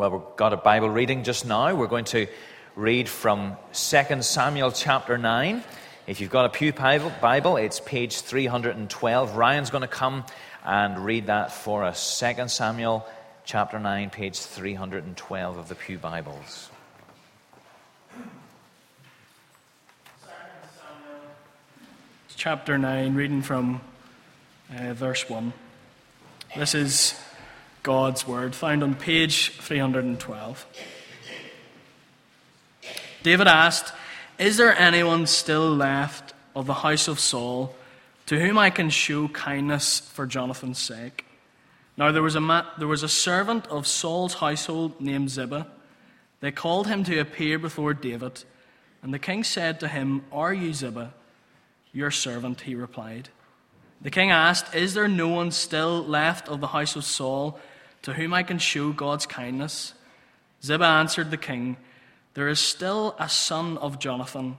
Well, we've got a Bible reading just now. We're going to read from 2 Samuel chapter 9. If you've got a Pew Bible, it's page 312. Ryan's going to come and read that for us. 2 Samuel chapter 9, page 312 of the Pew Bibles. Chapter 9, reading from uh, verse 1. This is God's Word, found on page 312. David asked, Is there anyone still left of the house of Saul to whom I can show kindness for Jonathan's sake? Now there was a, ma- there was a servant of Saul's household named Ziba. They called him to appear before David, and the king said to him, Are you Ziba? Your servant, he replied. The king asked, Is there no one still left of the house of Saul to whom I can show God's kindness? Ziba answered the king, There is still a son of Jonathan.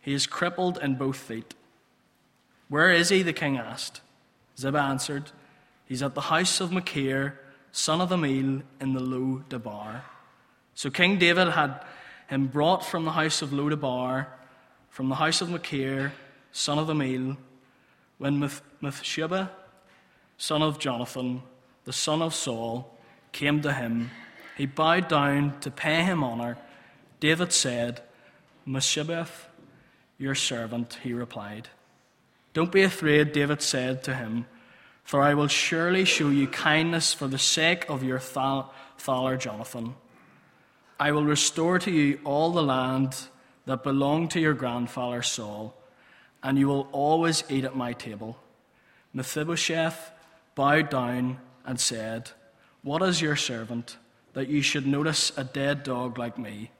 He is crippled in both feet. Where is he? the king asked. Ziba answered, He's at the house of Machir, son of Ammiel, in the Lo Debar. So King David had him brought from the house of Lo Debar, from the house of Machir, son of Ammiel, when Mephibosheth, son of Jonathan, the son of Saul, came to him, he bowed down to pay him honor. David said, Mephibosheth, your servant, he replied. Don't be afraid, David said to him, for I will surely show you kindness for the sake of your father Jonathan. I will restore to you all the land that belonged to your grandfather Saul, and you will always eat at my table. Mephibosheth bowed down and said, What is your servant that you should notice a dead dog like me?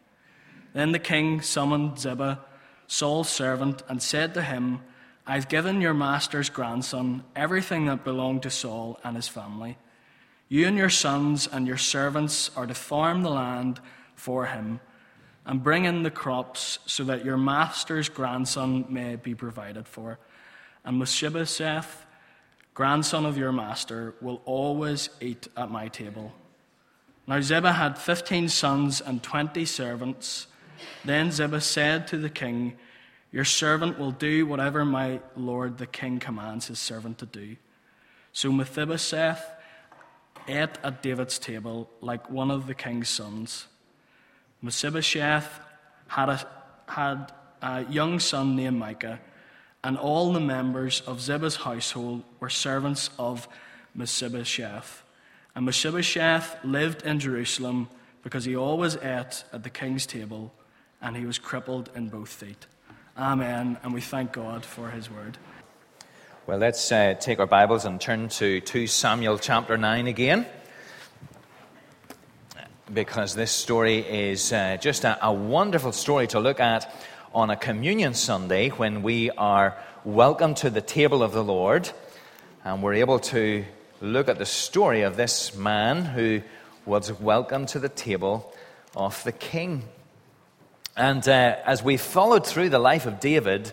Then the king summoned Ziba, Saul's servant, and said to him, I've given your master's grandson everything that belonged to Saul and his family. You and your sons and your servants are to farm the land for him and bring in the crops so that your master's grandson may be provided for. And Mephibosheth grandson of your master, will always eat at my table. Now Ziba had fifteen sons and twenty servants. Then Ziba said to the king, Your servant will do whatever my lord the king commands his servant to do. So Mephibosheth ate at David's table like one of the king's sons. Mephibosheth had a, had a young son named Micah and all the members of Ziba's household were servants of Mephibosheth. And Mephibosheth lived in Jerusalem because he always ate at the king's table, and he was crippled in both feet. Amen. And we thank God for his word. Well, let's uh, take our Bibles and turn to 2 Samuel chapter 9 again. Because this story is uh, just a, a wonderful story to look at on a communion Sunday when we are welcome to the table of the Lord and we're able to look at the story of this man who was welcome to the table of the king. And uh, as we followed through the life of David,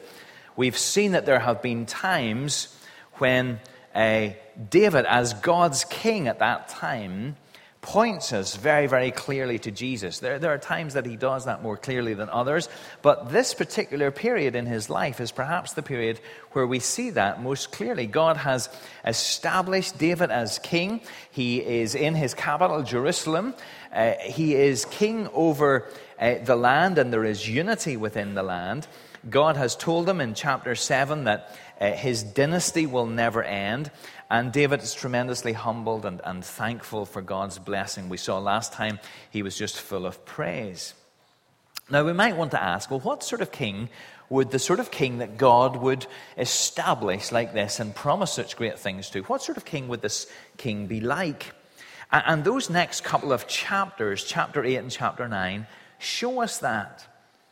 we've seen that there have been times when uh, David, as God's king at that time, points us very, very clearly to Jesus. There, there are times that he does that more clearly than others, but this particular period in his life is perhaps the period where we see that most clearly. God has established David as king. He is in his capital, Jerusalem. Uh, he is king over uh, the land, and there is unity within the land. God has told him in chapter 7 that uh, his dynasty will never end. And David is tremendously humbled and, and thankful for God's blessing. We saw last time he was just full of praise. Now, we might want to ask well, what sort of king would the sort of king that God would establish like this and promise such great things to, what sort of king would this king be like? And those next couple of chapters, chapter 8 and chapter 9, show us that.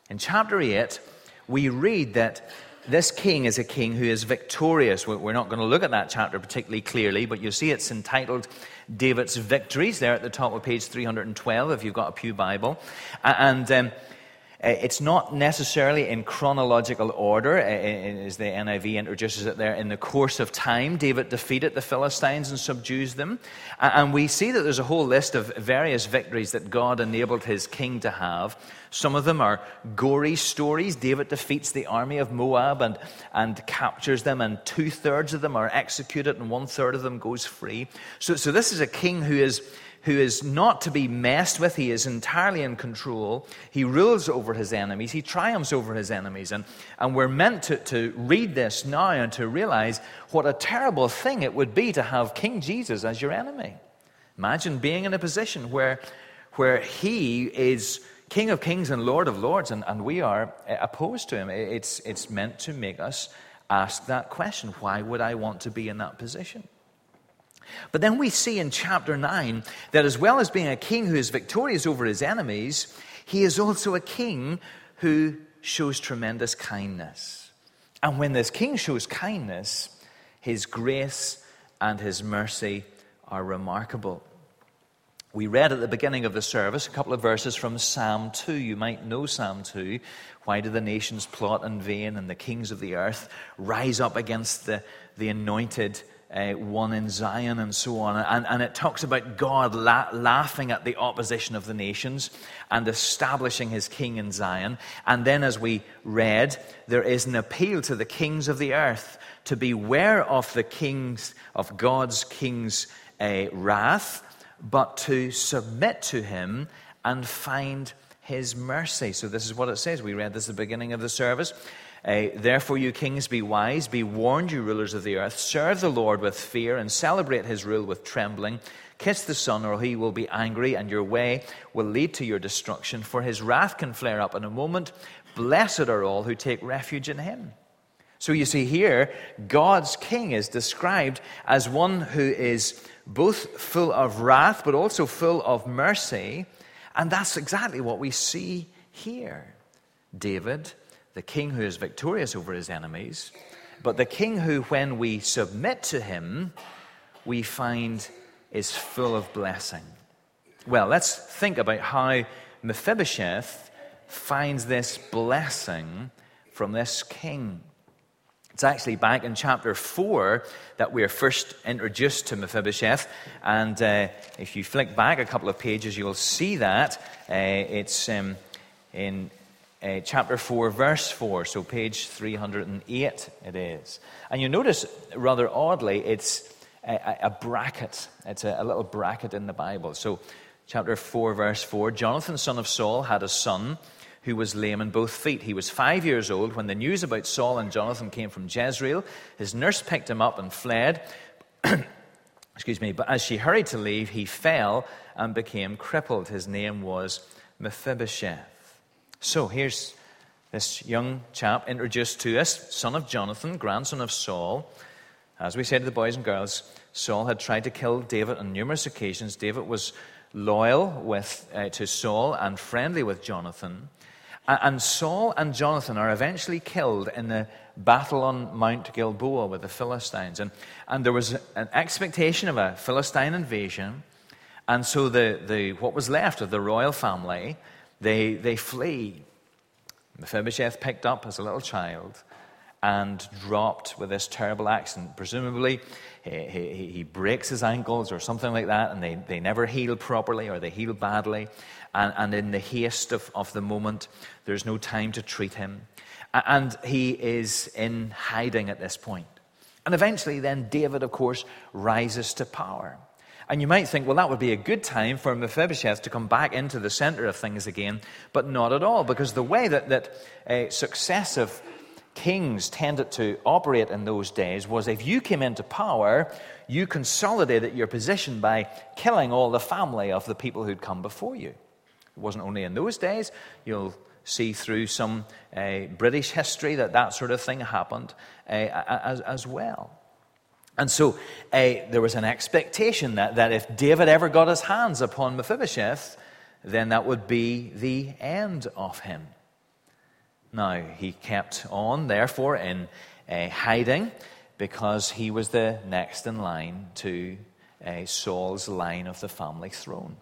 In chapter 8, we read that this king is a king who is victorious. We're not going to look at that chapter particularly clearly, but you see it's entitled David's Victories there at the top of page 312 if you've got a Pew Bible. And um, Uh, it's not necessarily in chronological order, uh, uh, uh as the NIV introduces it there. In the course of time, David defeated the Philistines and subdues them. And we see that there's a whole list of various victories that God enabled his king to have. Some of them are gory stories. David defeats the army of Moab and, and captures them, and two thirds of them are executed, and one third of them goes free. So, so this is a king who is who is not to be messed with. He is entirely in control. He rules over his enemies. He triumphs over his enemies. And, and we're meant to, to read this now and to realize what a terrible thing it would be to have King Jesus as your enemy. Imagine being in a position where, where he is King of kings and Lord of lords, and, and we are opposed to him. It's, it's meant to make us ask that question why would I want to be in that position? But then we see in chapter 9 that as well as being a king who is victorious over his enemies, he is also a king who shows tremendous kindness. And when this king shows kindness, his grace and his mercy are remarkable. We read at the beginning of the service a couple of verses from Psalm 2. You might know Psalm 2. Why do the nations plot in vain and the kings of the earth rise up against the, the anointed uh, one in Zion and so on. And, and it talks about God la- laughing at the opposition of the nations and establishing his king in Zion. And then, as we read, there is an appeal to the kings of the earth to beware of the kings, of God's king's uh, wrath, but to submit to him and find his mercy. So, this is what it says. We read this at the beginning of the service. Therefore, you kings, be wise, be warned, you rulers of the earth. Serve the Lord with fear and celebrate his rule with trembling. Kiss the Son, or he will be angry, and your way will lead to your destruction. For his wrath can flare up in a moment. Blessed are all who take refuge in him. So you see here, God's king is described as one who is both full of wrath, but also full of mercy. And that's exactly what we see here. David the king who is victorious over his enemies, but the king who, when we submit to him, we find is full of blessing. Well, let's think about how Mephibosheth finds this blessing from this king. It's actually back in chapter 4 that we're first introduced to Mephibosheth. And uh, if you flick back a couple of pages, you'll see that. Uh, it's um, in uh, chapter 4, verse 4, so page 308 it is. And you notice, rather oddly, it's a, a bracket. It's a, a, little bracket in the Bible. So, chapter 4, verse 4 Jonathan, son of Saul, had a son who was lame in both feet. He was five years old when the news about Saul and Jonathan came from Jezreel. His nurse picked him up and fled. Excuse me, but as she hurried to leave, he fell and became crippled. His name was Mephibosheth. So here's this young chap introduced to us, son of Jonathan, grandson of Saul. As we said to the boys and girls, Saul had tried to kill David on numerous occasions. David was loyal with, uh, to Saul and friendly with Jonathan. And Saul and Jonathan are eventually killed in the battle on Mount Gilboa with the Philistines. And, and there was an expectation of a Philistine invasion. And so the, the, what was left of the royal family they, they flee. Mephibosheth picked up as a little child and dropped with this terrible accident. Presumably, he, he, he, breaks his ankles or something like that, and they, they never heal properly or they heal badly. And, and in the haste of, of the moment, there's no time to treat him. And he is in hiding at this point. And eventually, then, David, of course, rises to power. And you might think, well, that would be a good time for Mephibosheth to come back into the center of things again, but not at all, because the way that, that uh, successive kings tended to operate in those days was if you came into power, you consolidated your position by killing all the family of the people who'd come before you. It wasn't only in those days, you'll see through some uh, British history that that sort of thing happened uh, as, as well. And so uh, there was an expectation that, that if David ever got his hands upon Mephibosheth, then that would be the end of him. Now, he kept on, therefore, in uh, hiding because he was the next in line to uh, Saul's line of the family throne.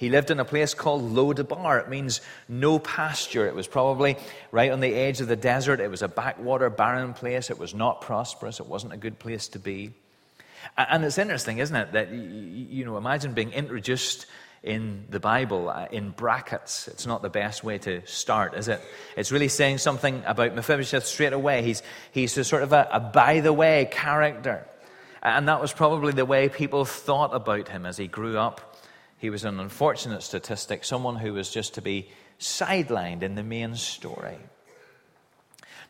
He lived in a place called Lo-debar. It means no pasture. It was probably right on the edge of the desert. It was a backwater, barren place. It was not prosperous. It wasn't a good place to be. And it's interesting, isn't it, that, you know, imagine being introduced in the Bible uh, in brackets. It's not the best way to start, is it? It's really saying something about Mephibosheth straight away. He's, he's a sort of a, a by the way character. And that was probably the way people thought about him as he grew up he was an unfortunate statistic, someone who was just to be sidelined in the main story.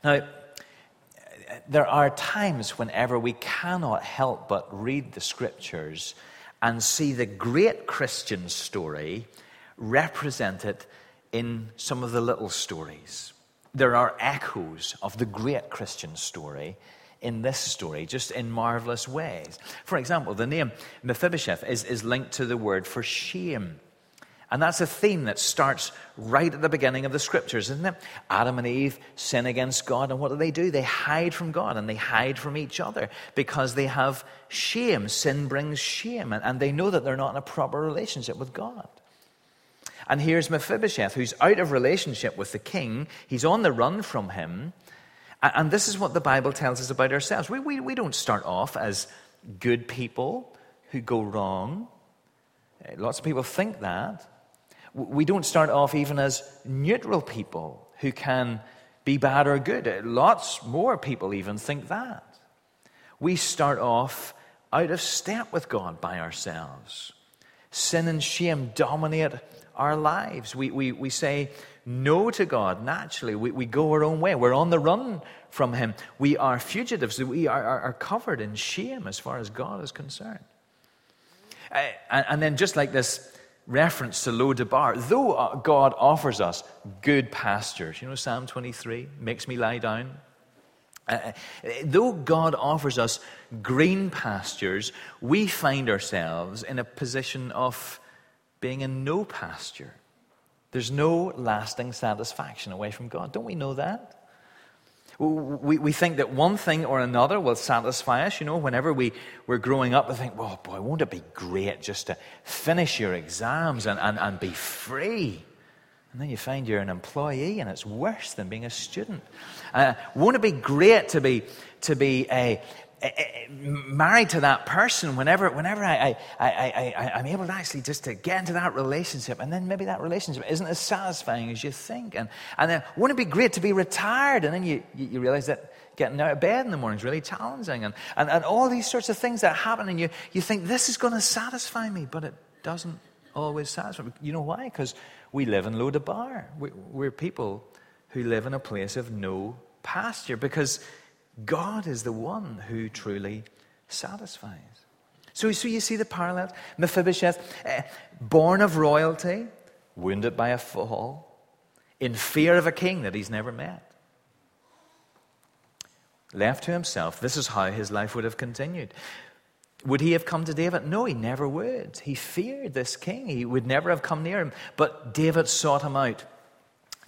Now, there are times whenever we cannot help but read the scriptures and see the great Christian story represented in some of the little stories. There are echoes of the great Christian story in this story, just in marvelous ways. For example, the name Mephibosheth is, is linked to the word for shame. And that's a theme that starts right at the beginning of the scriptures, isn't it? Adam and Eve sin against God, and what do they do? They hide from God and they hide from each other because they have shame. Sin brings shame, and, they know that they're not in a proper relationship with God. And here's Mephibosheth, who's out of relationship with the king. He's on the run from him. And this is what the Bible tells us about ourselves. We, we, we don't start off as good people who go wrong. Eh, lots of people think that. We don't start off even as neutral people who can be bad or good. Eh, lots more people even think that. We start off out of step with God by ourselves. Sin and shame dominate our lives. We, we, we say, no to God naturally. We, we go our own way. We're on the run from Him. We are fugitives. We are, are, are covered in shame as far as God is concerned. Uh, and, then, just like this reference to Lo-debar, though uh, God offers us good pastures, you know, Psalm 23 makes me lie down. Uh, uh, though God offers us green pastures, we find ourselves in a position of being in no pasture. There's no lasting satisfaction away from God. Don't we know that? We, we think that one thing or another will satisfy us. You know, whenever we, we're growing up, we think, well, boy, won't it be great just to finish your exams and, and, and be free? And then you find you're an employee, and it's worse than being a student. Uh, won't it be great to be, to be a, married to that person, whenever, whenever I, I, I, I, I'm able to actually just to get into that relationship, and then maybe that relationship isn't as satisfying as you think. And, and then wouldn't it be great to be retired? And then you, you realize that getting out of bed in the morning is really challenging. And, and, and all these sorts of things that happen, and you, you think, this is going to satisfy me, but it doesn't always satisfy me. You know why? Because we live in Lo-debar. We, we're people who live in a place of no pasture because God is the one who truly satisfies. So, so you see the parallels. Mephibosheth, uh, born of royalty, wounded by a fall, in fear of a king that he's never met. Left to himself, this is how his life would have continued. Would he have come to David? No, he never would. He feared this king. He would never have come near him. But David sought him out.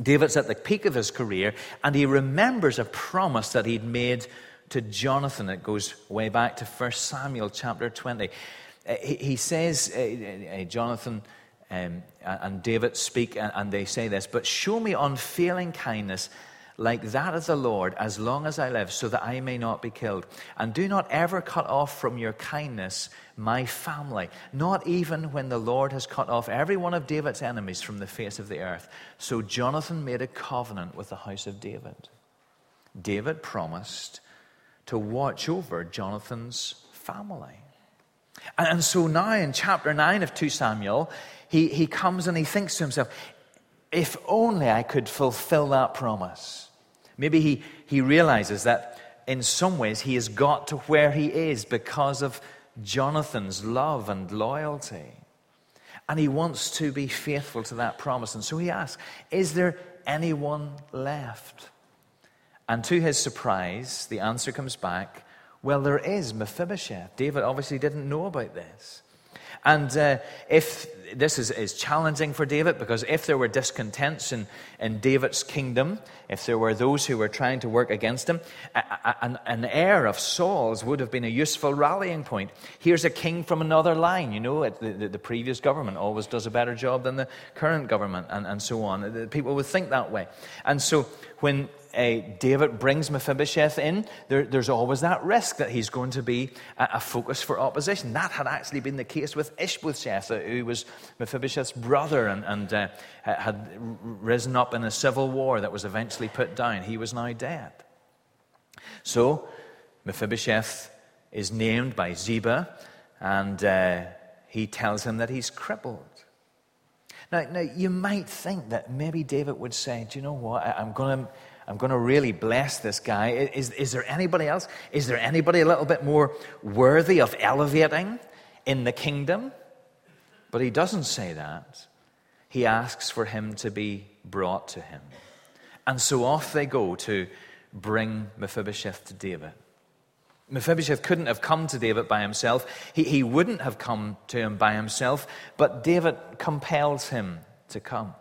David's at the peak of his career, and he remembers a promise that he'd made to Jonathan. It goes way back to 1 Samuel chapter 20. Uh, he, says, uh, uh, Jonathan um, and David speak, and they say this, but show me unfailing kindness like that of the Lord as long as I live, so that I may not be killed. And do not ever cut off from your kindness my family, not even when the Lord has cut off every one of David's enemies from the face of the earth. So Jonathan made a covenant with the house of David. David promised to watch over Jonathan's family. And so now in chapter 9 of 2 Samuel, he, he comes and he thinks to himself, if only I could fulfill that promise. Maybe he, he realizes that in some ways he has got to where he is because of Jonathan's love and loyalty. And he wants to be faithful to that promise. And so he asks, Is there anyone left? And to his surprise, the answer comes back, Well, there is Mephibosheth. David obviously didn't know about this. And uh, if this is, is challenging for David because if there were discontents in, in David's kingdom, if there were those who were trying to work against him, an, an heir of Saul's would have been a useful rallying point. Here's a king from another line. You know, the, the, the previous government always does a better job than the current government, and, and so on. People would think that way. And so when uh, David brings Mephibosheth in, there, there's always that risk that he's going to be a, a, focus for opposition. That had actually been the case with Ishbosheth, uh, who was Mephibosheth's brother and, and uh, had risen up in a civil war that was eventually put down. He was now dead. So, Mephibosheth is named by Ziba, and uh, he tells him that he's crippled. Now, now, you might think that maybe David would say, Do you know what? I, I'm going to I'm going to really bless this guy. Is, is there anybody else? Is there anybody a little bit more worthy of elevating in the kingdom? But he doesn't say that. He asks for him to be brought to him. And so off they go to bring Mephibosheth to David. Mephibosheth couldn't have come to David by himself. He, he wouldn't have come to him by himself, but David compels him to come.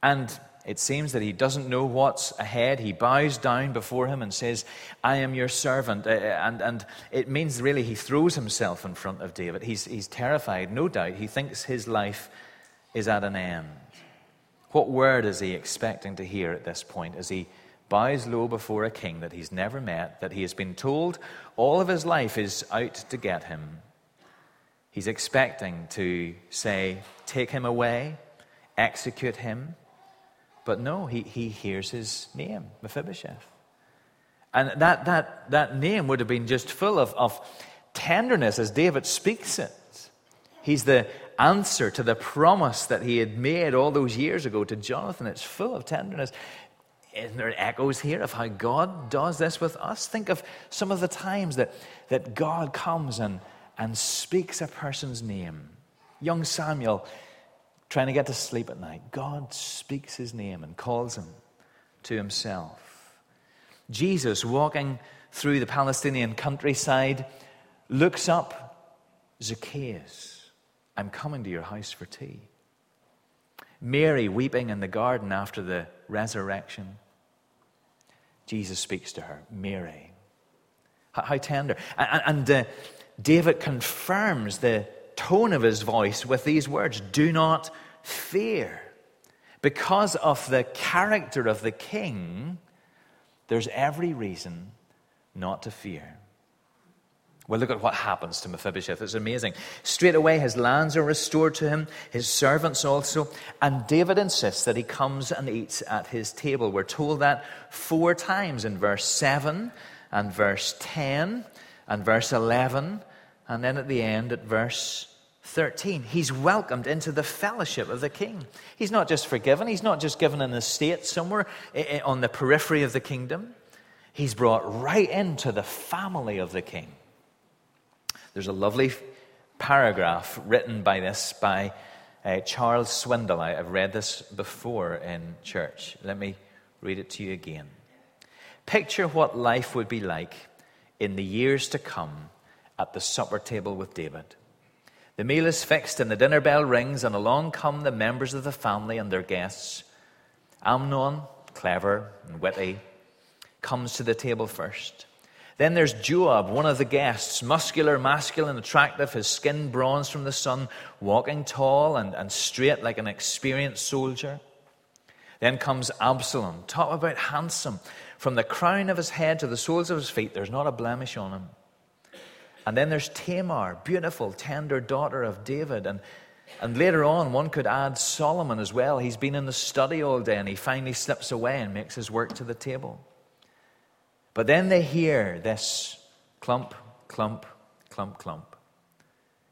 And it seems that he doesn't know what's ahead. He bows down before him and says, I am your servant. Uh, uh, and, and it means really he throws himself in front of David. He's, he's terrified, no doubt. He thinks his life is at an end. What word is he expecting to hear at this point as he bows low before a king that he's never met, that he has been told all of his life is out to get him? He's expecting to say, Take him away, execute him. But no, he, he hears his name, Mephibosheth. And that, that, that name would have been just full of, of tenderness as David speaks it. He's the answer to the promise that he had made all those years ago to Jonathan. It's full of tenderness. Isn't there echoes here of how God does this with us? Think of some of the times that, that God comes and, and speaks a person's name. Young Samuel trying to get to sleep at night, God speaks his name and calls him to himself. Jesus, walking through the Palestinian countryside, looks up Zacchaeus, I'm coming to your house for tea. Mary, weeping in the garden after the resurrection, Jesus speaks to her, Mary. How, tender. And, uh, David confirms the tone of his voice with these words Do not fear. Because of the character of the king, there's every reason not to fear. Well, look at what happens to Mephibosheth. It's amazing. Straight away, his lands are restored to him, his servants also, and David insists that he comes and eats at his table. We're told that four times in verse 7 and verse 10 and verse 11, and then at the end at verse 13. He's welcomed into the fellowship of the king. He's not just forgiven, he's not just given an estate somewhere on the periphery of the kingdom. He's brought right into the family of the king. There's a lovely paragraph written by this by uh, Charles Swindoll. I, I've read this before in church. Let me read it to you again. Picture what life would be like in the years to come at the supper table with David. The meal is fixed and the dinner bell rings, and along come the members of the family and their guests. Amnon, clever and witty, comes to the table first. Then there's Joab, one of the guests, muscular, masculine, attractive, his skin bronzed from the sun, walking tall and, and straight like an experienced soldier. Then comes Absalom, talk about handsome. From the crown of his head to the soles of his feet, there's not a blemish on him. And then there's Tamar, beautiful, tender daughter of David. And, and later on, one could add Solomon as well. He's been in the study all day and he finally slips away and makes his work to the table. But then they hear this clump, clump, clump, clump.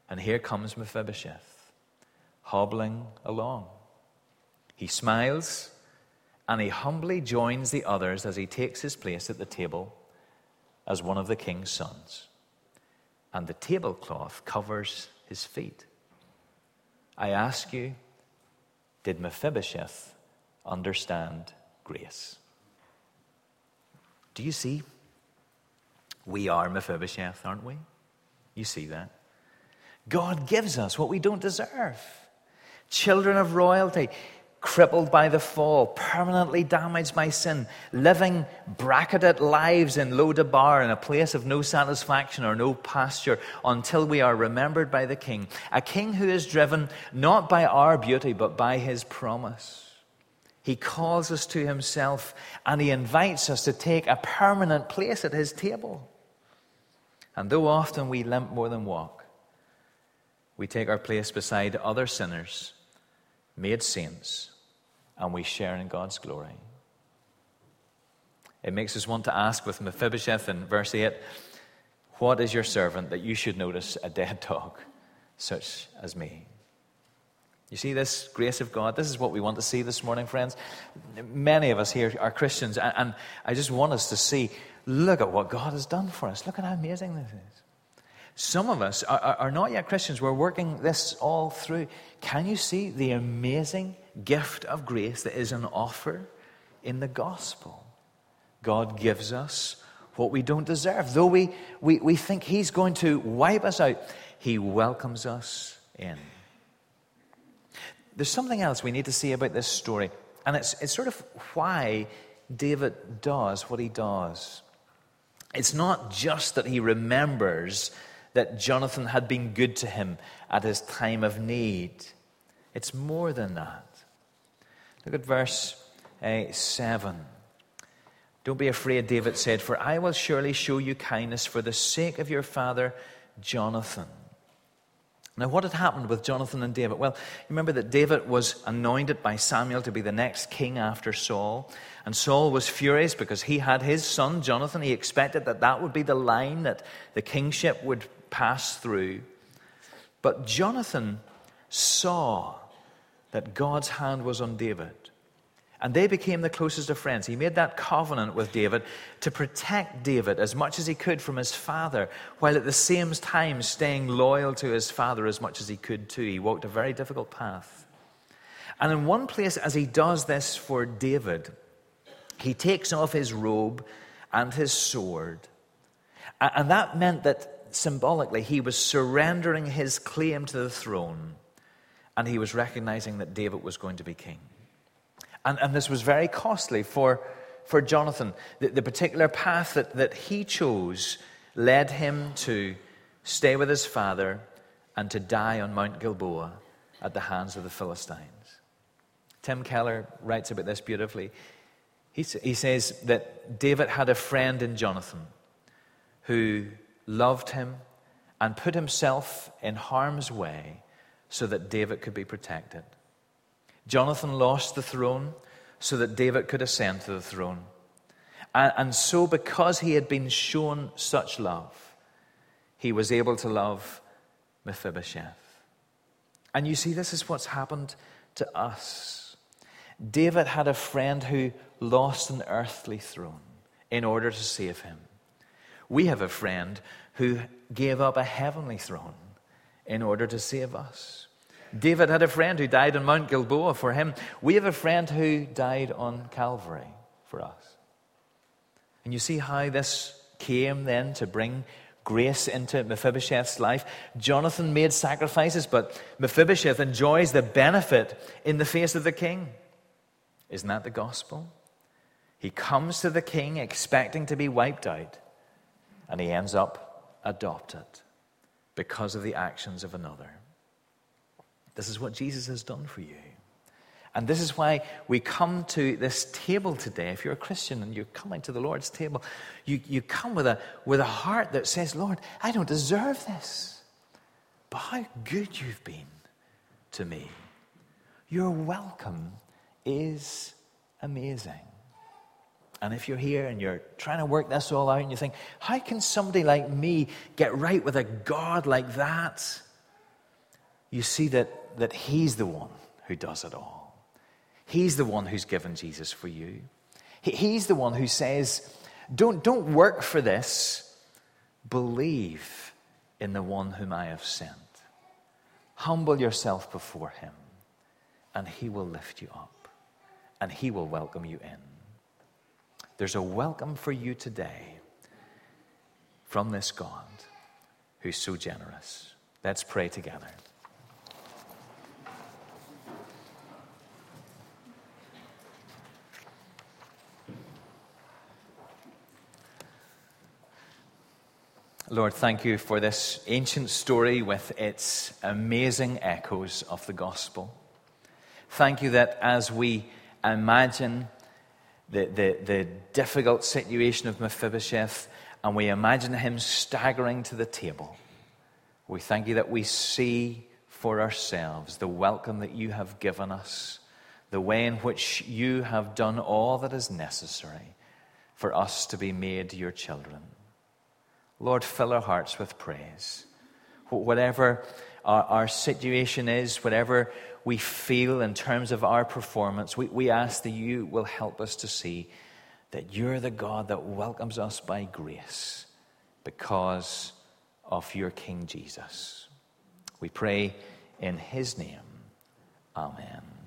And here comes Mephibosheth, hobbling along. He smiles and he humbly joins the others as he takes his place at the table as one of the king's sons and the tablecloth covers his feet. I ask you, did Mephibosheth understand grace? Do you see? We are Mephibosheth, aren't we? You see that? God gives us what we don't deserve. Children of royalty, crippled by the fall, permanently damaged by sin, living bracketed lives in Lo-debar in a place of no satisfaction or no pasture until we are remembered by the King. A King who is driven not by our beauty but by his promise. He calls us to himself and he invites us to take a permanent place at his table. And though often we limp more than walk, we take our place beside other sinners, made saints, and we share in God's glory. It makes us want to ask with Mephibosheth in verse 8 What is your servant that you should notice a dead dog such as me? You see this grace of God? This is what we want to see this morning, friends. Many of us here are Christians, and I just want us to see look at what God has done for us. Look at how amazing this is. Some of us are, are, not yet Christians. We're working this all through. Can you see the amazing gift of grace that is an offer in the gospel? God gives us what we don't deserve. Though we, we, we think He's going to wipe us out, He welcomes us in. There's something else we need to see about this story, and it's, it's sort of why David does what he does. It's not just that he remembers that Jonathan had been good to him at his time of need, it's more than that. Look at verse uh, 7. Don't be afraid, David said, for I will surely show you kindness for the sake of your father Jonathan. Now, what had happened with Jonathan and David? Well, remember that David was anointed by Samuel to be the next king after Saul. And Saul was furious because he had his son, Jonathan. He expected that that would be the line that the kingship would pass through. But Jonathan saw that God's hand was on David. And they became the closest of friends. He made that covenant with David to protect David as much as he could from his father, while at the same time staying loyal to his father as much as he could too. He walked a very difficult path. And in one place, as he does this for David, he takes off his robe and his sword. And that meant that symbolically he was surrendering his claim to the throne and he was recognizing that David was going to be king. And, and this was very costly for, for Jonathan. The, the particular path that, that he chose led him to stay with his father and to die on Mount Gilboa at the hands of the Philistines. Tim Keller writes about this beautifully. He, he says that David had a friend in Jonathan who loved him and put himself in harm's way so that David could be protected. Jonathan lost the throne so that David could ascend to the throne. And, so, because he had been shown such love, he was able to love Mephibosheth. And you see, this is what's happened to us. David had a friend who lost an earthly throne in order to save him. We have a friend who gave up a heavenly throne in order to save us. David had a friend who died on Mount Gilboa for him. We have a friend who died on Calvary for us. And you see how this came then to bring grace into Mephibosheth's life. Jonathan made sacrifices, but Mephibosheth enjoys the benefit in the face of the king. Isn't that the gospel? He comes to the king expecting to be wiped out, and he ends up adopted because of the actions of another. This is what Jesus has done for you. And this is why we come to this table today. If you're a Christian and you're coming to the Lord's table, you, you come with a, with a heart that says, Lord, I don't deserve this. But how good you've been to me. Your welcome is amazing. And if you're here and you're trying to work this all out and you think, how can somebody like me get right with a God like that? You see that that He's the one who does it all. He's the one who's given Jesus for you. He's the one who says, don't, don't work for this, believe in the one whom I have sent. Humble yourself before Him, and He will lift you up, and He will welcome you in. There's a welcome for you today from this God who's so generous. Let's pray together. Lord, thank you for this ancient story with its amazing echoes of the gospel. Thank you that as we imagine the, the, the difficult situation of Mephibosheth and we imagine him staggering to the table, we thank you that we see for ourselves the welcome that you have given us, the way in which you have done all that is necessary for us to be made your children. Lord, fill our hearts with praise. Whatever our, our, situation is, whatever we feel in terms of our performance, we, we ask that you will help us to see that you're the God that welcomes us by grace because of your King Jesus. We pray in his name. Amen.